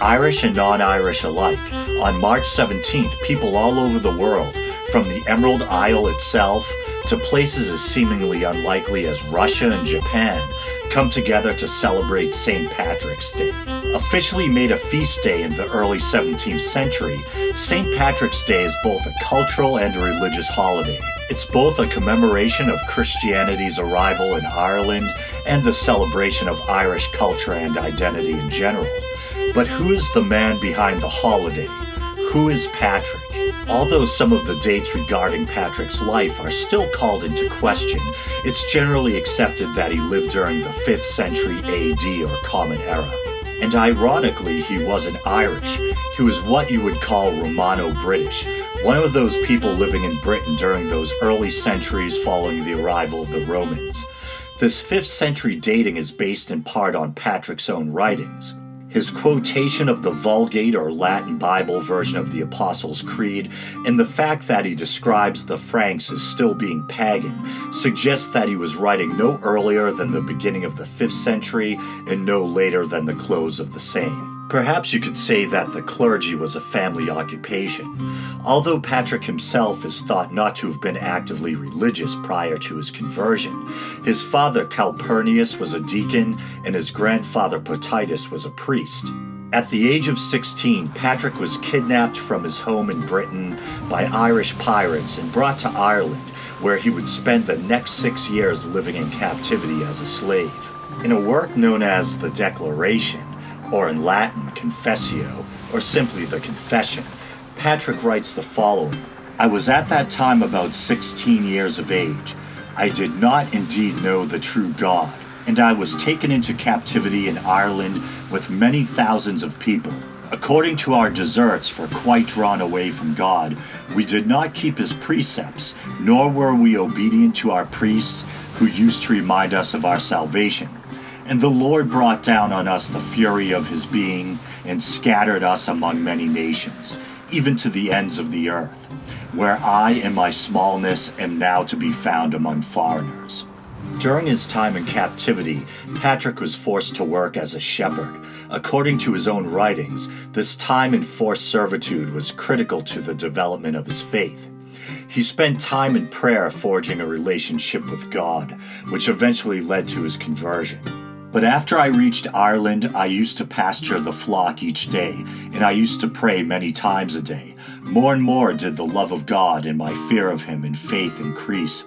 Irish and non Irish alike, on March 17th, people all over the world, from the Emerald Isle itself to places as seemingly unlikely as Russia and Japan, come together to celebrate St. Patrick's Day. Officially made a feast day in the early 17th century, St. Patrick's Day is both a cultural and a religious holiday. It's both a commemoration of Christianity's arrival in Ireland and the celebration of Irish culture and identity in general. But who is the man behind the holiday? Who is Patrick? Although some of the dates regarding Patrick's life are still called into question, it's generally accepted that he lived during the 5th century AD or Common Era. And ironically, he wasn't Irish. He was what you would call Romano British, one of those people living in Britain during those early centuries following the arrival of the Romans. This 5th century dating is based in part on Patrick's own writings. His quotation of the Vulgate or Latin Bible version of the Apostles' Creed and the fact that he describes the Franks as still being pagan suggests that he was writing no earlier than the beginning of the 5th century and no later than the close of the same. Perhaps you could say that the clergy was a family occupation. Although Patrick himself is thought not to have been actively religious prior to his conversion, his father Calpurnius was a deacon and his grandfather Potitus was a priest. At the age of 16, Patrick was kidnapped from his home in Britain by Irish pirates and brought to Ireland, where he would spend the next six years living in captivity as a slave. In a work known as The Declaration, or in Latin, Confessio, or simply the Confession, Patrick writes the following I was at that time about 16 years of age. I did not indeed know the true God, and I was taken into captivity in Ireland with many thousands of people. According to our deserts, for quite drawn away from God, we did not keep his precepts, nor were we obedient to our priests who used to remind us of our salvation. And the Lord brought down on us the fury of his being, and scattered us among many nations, even to the ends of the earth, where I in my smallness am now to be found among foreigners. During his time in captivity, Patrick was forced to work as a shepherd. According to his own writings, this time in forced servitude was critical to the development of his faith. He spent time in prayer forging a relationship with God, which eventually led to his conversion. But after I reached Ireland, I used to pasture the flock each day, and I used to pray many times a day. More and more did the love of God and my fear of Him and faith increase.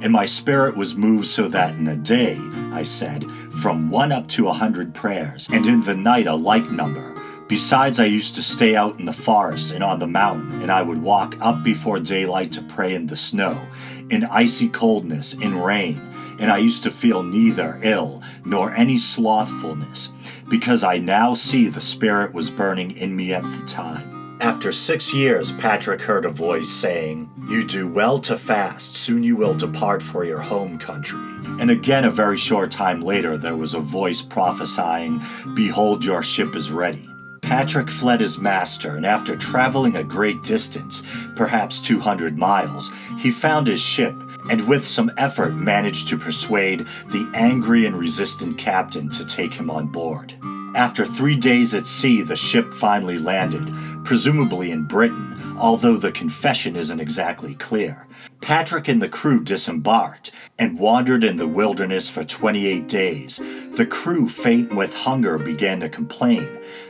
And my spirit was moved so that in a day, I said, from one up to a hundred prayers, and in the night a like number. Besides, I used to stay out in the forest and on the mountain, and I would walk up before daylight to pray in the snow, in icy coldness, in rain and I used to feel neither ill nor any slothfulness, because I now see the Spirit was burning in me at the time. After six years, Patrick heard a voice saying, You do well to fast, soon you will depart for your home country. And again, a very short time later, there was a voice prophesying, Behold, your ship is ready. Patrick fled his master, and after traveling a great distance, perhaps 200 miles, he found his ship and with some effort managed to persuade the angry and resistant captain to take him on board. After three days at sea, the ship finally landed, presumably in Britain, although the confession isn't exactly clear. Patrick and the crew disembarked and wandered in the wilderness for 28 days. The crew, faint with hunger, began to complain.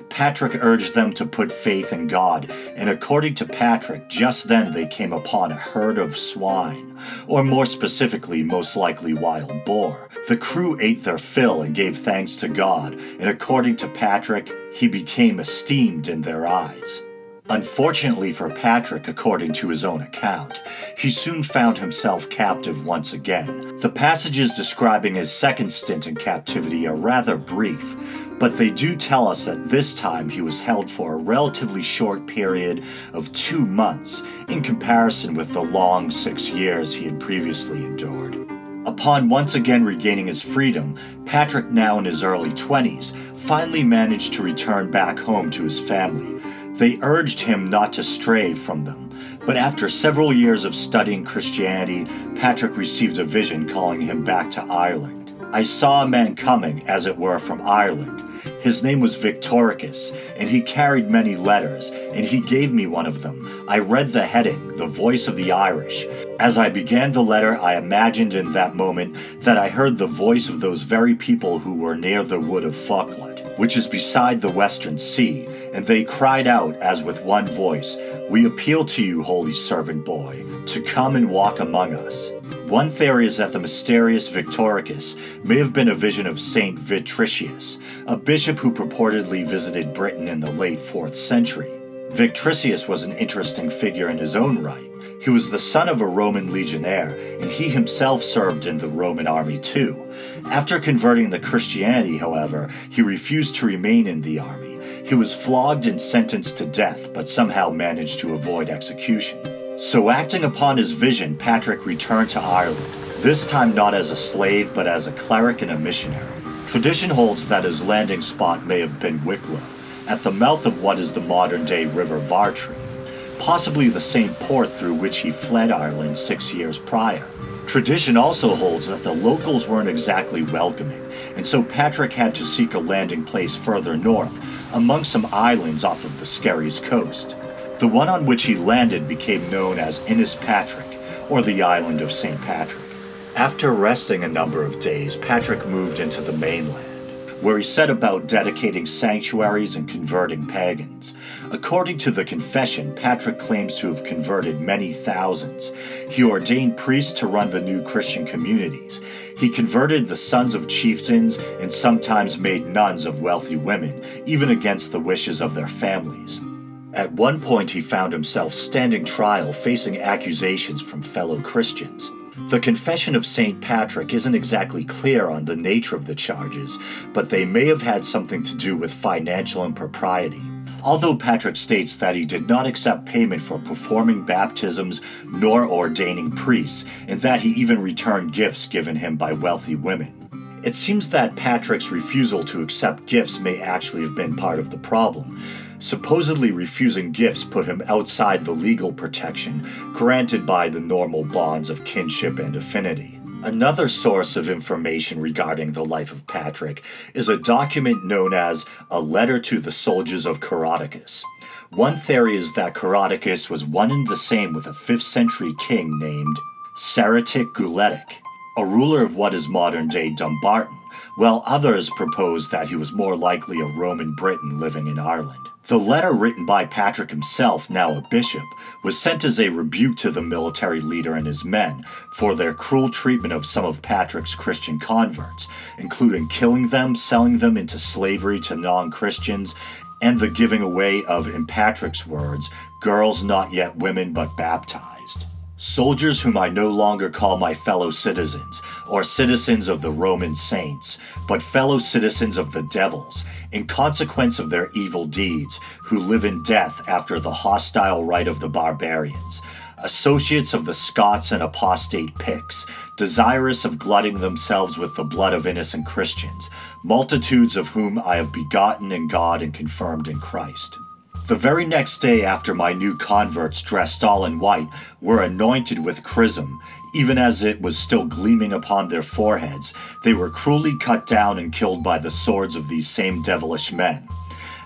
Patrick urged them to put faith in God, and according to Patrick, just then they came upon a herd of swine, or more specifically, most likely wild boar. The crew ate their fill and gave thanks to God, and according to Patrick, he became esteemed in their eyes. Unfortunately for Patrick, according to his own account, he soon found himself captive once again. The passages describing his second stint in captivity are rather brief, but they do tell us that this time he was held for a relatively short period of two months in comparison with the long six years he had previously endured. Upon once again regaining his freedom, Patrick, now in his early 20s, finally managed to return back home to his family they urged him not to stray from them. But after several years of studying Christianity, Patrick received a vision calling him back to Ireland. I saw a man coming, as it were, from Ireland. His name was Victoricus, and he carried many letters, and he gave me one of them. I read the heading, The Voice of the Irish. As I began the letter, I imagined in that moment that I heard the voice of those very people who were near the wood of Falkland, which is beside the western sea, and they cried out as with one voice, We appeal to you, holy servant boy, to come and walk among us. One theory is that the mysterious Victoricus may have been a vision of Saint Victricius, a bishop who purportedly visited Britain in the late 4th century. Victricius was an interesting figure in his own right. He was the son of a Roman legionnaire, and he himself served in the Roman army too. After converting to Christianity, however, he refused to remain in the army. He was flogged and sentenced to death, but somehow managed to avoid execution. So, acting upon his vision, Patrick returned to Ireland, this time not as a slave, but as a cleric and a missionary. Tradition holds that his landing spot may have been Wicklow, at the mouth of what is the modern day River Vartry, possibly the same port through which he fled Ireland six years prior. Tradition also holds that the locals weren't exactly welcoming, and so Patrick had to seek a landing place further north, among some islands off of the Skerries coast. The one on which he landed became known as Innis Patrick, or the island of St. Patrick. After resting a number of days, Patrick moved into the mainland, where he set about dedicating sanctuaries and converting pagans. According to the confession, Patrick claims to have converted many thousands. He ordained priests to run the new Christian communities. He converted the sons of chieftains and sometimes made nuns of wealthy women, even against the wishes of their families. At one point, he found himself standing trial facing accusations from fellow Christians. The Confession of St. Patrick isn't exactly clear on the nature of the charges, but they may have had something to do with financial impropriety. Although Patrick states that he did not accept payment for performing baptisms nor ordaining priests, and that he even returned gifts given him by wealthy women. It seems that Patrick's refusal to accept gifts may actually have been part of the problem. Supposedly refusing gifts put him outside the legal protection granted by the normal bonds of kinship and affinity. Another source of information regarding the life of Patrick is a document known as A Letter to the Soldiers of Coroticus. One theory is that Coroticus was one and the same with a 5th century king named Ceretic Guletic, a ruler of what is modern day Dumbarton, while others propose that he was more likely a Roman Briton living in Ireland. The letter written by Patrick himself, now a bishop, was sent as a rebuke to the military leader and his men for their cruel treatment of some of Patrick's Christian converts, including killing them, selling them into slavery to non Christians, and the giving away of, in Patrick's words, girls not yet women but baptized. Soldiers whom I no longer call my fellow citizens, or citizens of the Roman saints, but fellow citizens of the devils, in consequence of their evil deeds, who live in death after the hostile rite of the barbarians, associates of the Scots and apostate Picts, desirous of glutting themselves with the blood of innocent Christians, multitudes of whom I have begotten in God and confirmed in Christ. The very next day after my new converts, dressed all in white, were anointed with chrism, even as it was still gleaming upon their foreheads, they were cruelly cut down and killed by the swords of these same devilish men.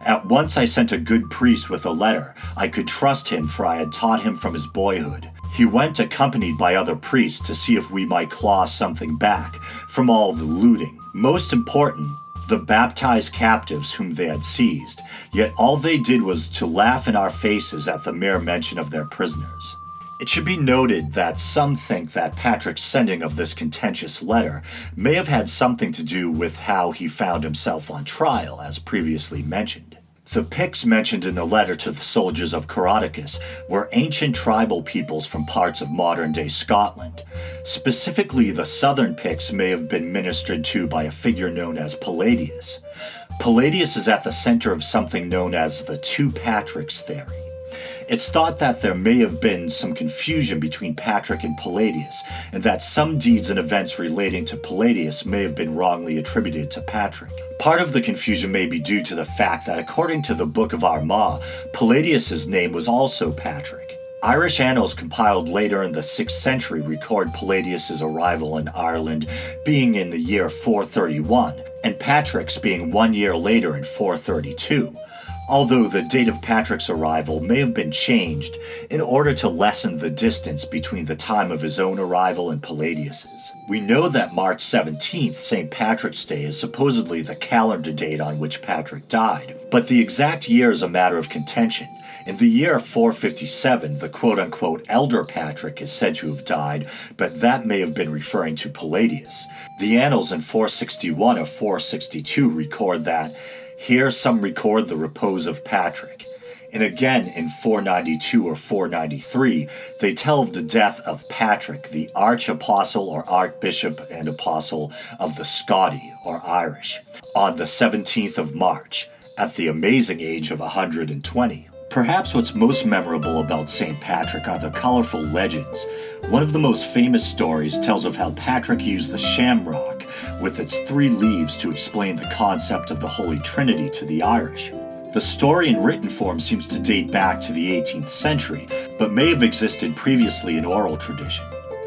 At once I sent a good priest with a letter. I could trust him, for I had taught him from his boyhood. He went accompanied by other priests to see if we might claw something back from all the looting. Most important, the baptized captives whom they had seized, yet all they did was to laugh in our faces at the mere mention of their prisoners. It should be noted that some think that Patrick's sending of this contentious letter may have had something to do with how he found himself on trial, as previously mentioned. The Picts mentioned in the letter to the soldiers of Coroticus were ancient tribal peoples from parts of modern day Scotland. Specifically, the southern Picts may have been ministered to by a figure known as Palladius. Palladius is at the center of something known as the Two Patricks theory. It's thought that there may have been some confusion between Patrick and Palladius, and that some deeds and events relating to Palladius may have been wrongly attributed to Patrick. Part of the confusion may be due to the fact that, according to the Book of Armagh, Palladius's name was also Patrick. Irish annals compiled later in the 6th century record Palladius's arrival in Ireland being in the year 431, and Patrick's being one year later in 432 although the date of Patrick's arrival may have been changed in order to lessen the distance between the time of his own arrival and Palladius's. We know that March 17th, St. Patrick's Day, is supposedly the calendar date on which Patrick died, but the exact year is a matter of contention. In the year 457, the quote unquote elder Patrick is said to have died, but that may have been referring to Palladius. The annals in 461 or 462 record that here some record the repose of Patrick. And again in 492 or 493, they tell of the death of Patrick, the arch apostle or archbishop and apostle of the Scoti or Irish, on the 17th of March, at the amazing age of 120. Perhaps what's most memorable about St. Patrick are the colorful legends. One of the most famous stories tells of how Patrick used the shamrock with its three leaves to explain the concept of the Holy Trinity to the Irish. The story in written form seems to date back to the 18th century, but may have existed previously in oral tradition.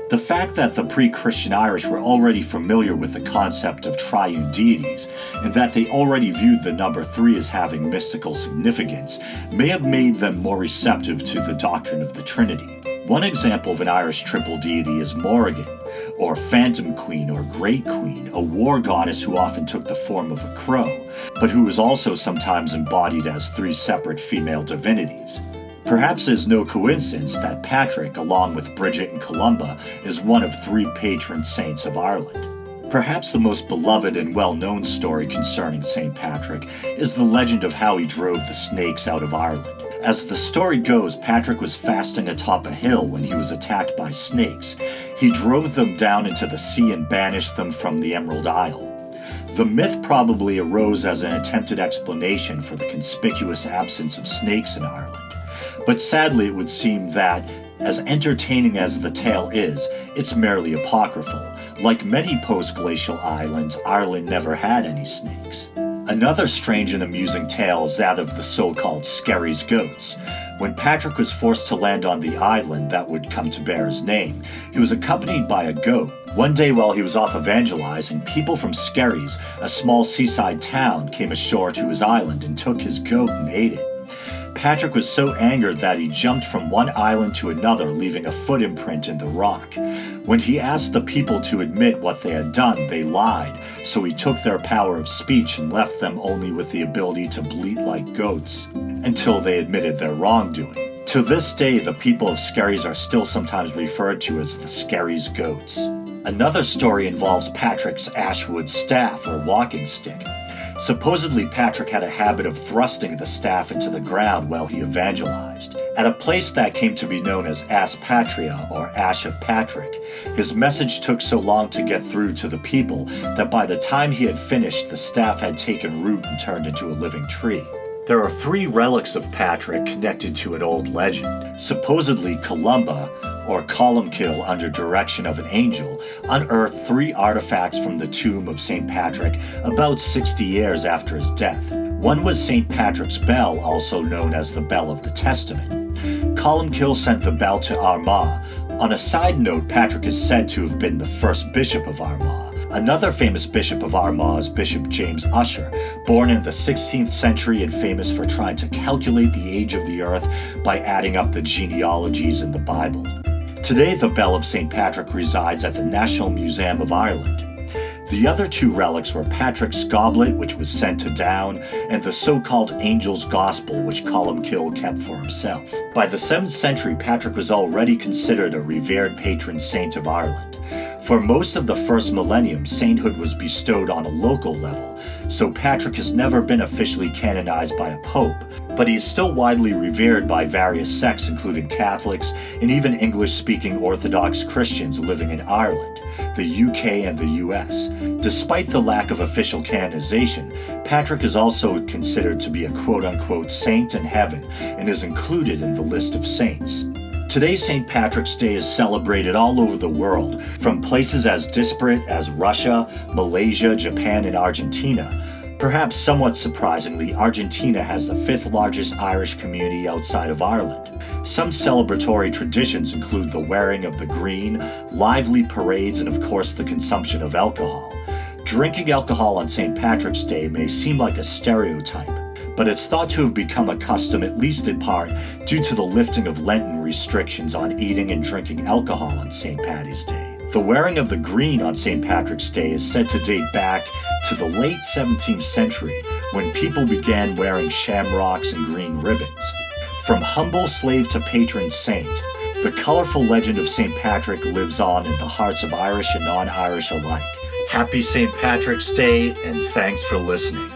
The fact that the pre Christian Irish were already familiar with the concept of triune deities, and that they already viewed the number three as having mystical significance, may have made them more receptive to the doctrine of the Trinity. One example of an Irish triple deity is Morrigan, or Phantom Queen or Great Queen, a war goddess who often took the form of a crow, but who was also sometimes embodied as three separate female divinities. Perhaps it is no coincidence that Patrick, along with Bridget and Columba, is one of three patron saints of Ireland. Perhaps the most beloved and well known story concerning St. Patrick is the legend of how he drove the snakes out of Ireland. As the story goes, Patrick was fasting atop a hill when he was attacked by snakes. He drove them down into the sea and banished them from the Emerald Isle. The myth probably arose as an attempted explanation for the conspicuous absence of snakes in Ireland. But sadly, it would seem that, as entertaining as the tale is, it's merely apocryphal. Like many post glacial islands, Ireland never had any snakes. Another strange and amusing tale is that of the so called Skerries goats. When Patrick was forced to land on the island that would come to bear his name, he was accompanied by a goat. One day while he was off evangelizing, people from Skerries, a small seaside town, came ashore to his island and took his goat and ate it. Patrick was so angered that he jumped from one island to another, leaving a foot imprint in the rock. When he asked the people to admit what they had done, they lied, so he took their power of speech and left them only with the ability to bleat like goats until they admitted their wrongdoing. To this day, the people of Skerries are still sometimes referred to as the Skerries goats. Another story involves Patrick's ashwood staff or walking stick. Supposedly, Patrick had a habit of thrusting the staff into the ground while he evangelized. At a place that came to be known as Aspatria or Ash of Patrick, his message took so long to get through to the people that by the time he had finished, the staff had taken root and turned into a living tree. There are three relics of Patrick connected to an old legend. Supposedly, Columba, or Columbkille under direction of an angel, unearthed three artifacts from the tomb of St. Patrick about 60 years after his death. One was St. Patrick's Bell, also known as the Bell of the Testament. Columbkille sent the bell to Armagh. On a side note, Patrick is said to have been the first bishop of Armagh. Another famous bishop of Armagh is Bishop James Ussher, born in the 16th century and famous for trying to calculate the age of the earth by adding up the genealogies in the Bible. Today, the Bell of St. Patrick resides at the National Museum of Ireland. The other two relics were Patrick's goblet, which was sent to Down, and the so called Angel's Gospel, which Columbkille kept for himself. By the 7th century, Patrick was already considered a revered patron saint of Ireland. For most of the first millennium, sainthood was bestowed on a local level, so Patrick has never been officially canonized by a pope, but he is still widely revered by various sects, including Catholics and even English speaking Orthodox Christians living in Ireland, the UK, and the US. Despite the lack of official canonization, Patrick is also considered to be a quote unquote saint in heaven and is included in the list of saints. Today, St. Patrick's Day is celebrated all over the world, from places as disparate as Russia, Malaysia, Japan, and Argentina. Perhaps somewhat surprisingly, Argentina has the fifth largest Irish community outside of Ireland. Some celebratory traditions include the wearing of the green, lively parades, and of course the consumption of alcohol. Drinking alcohol on St. Patrick's Day may seem like a stereotype, but it's thought to have become a custom, at least in part, due to the lifting of Lenten restrictions on eating and drinking alcohol on St. Patty's Day. The wearing of the green on St. Patrick's Day is said to date back to the late 17th century when people began wearing shamrocks and green ribbons. From humble slave to patron saint, the colorful legend of St. Patrick lives on in the hearts of Irish and non Irish alike. Happy St. Patrick's Day, and thanks for listening.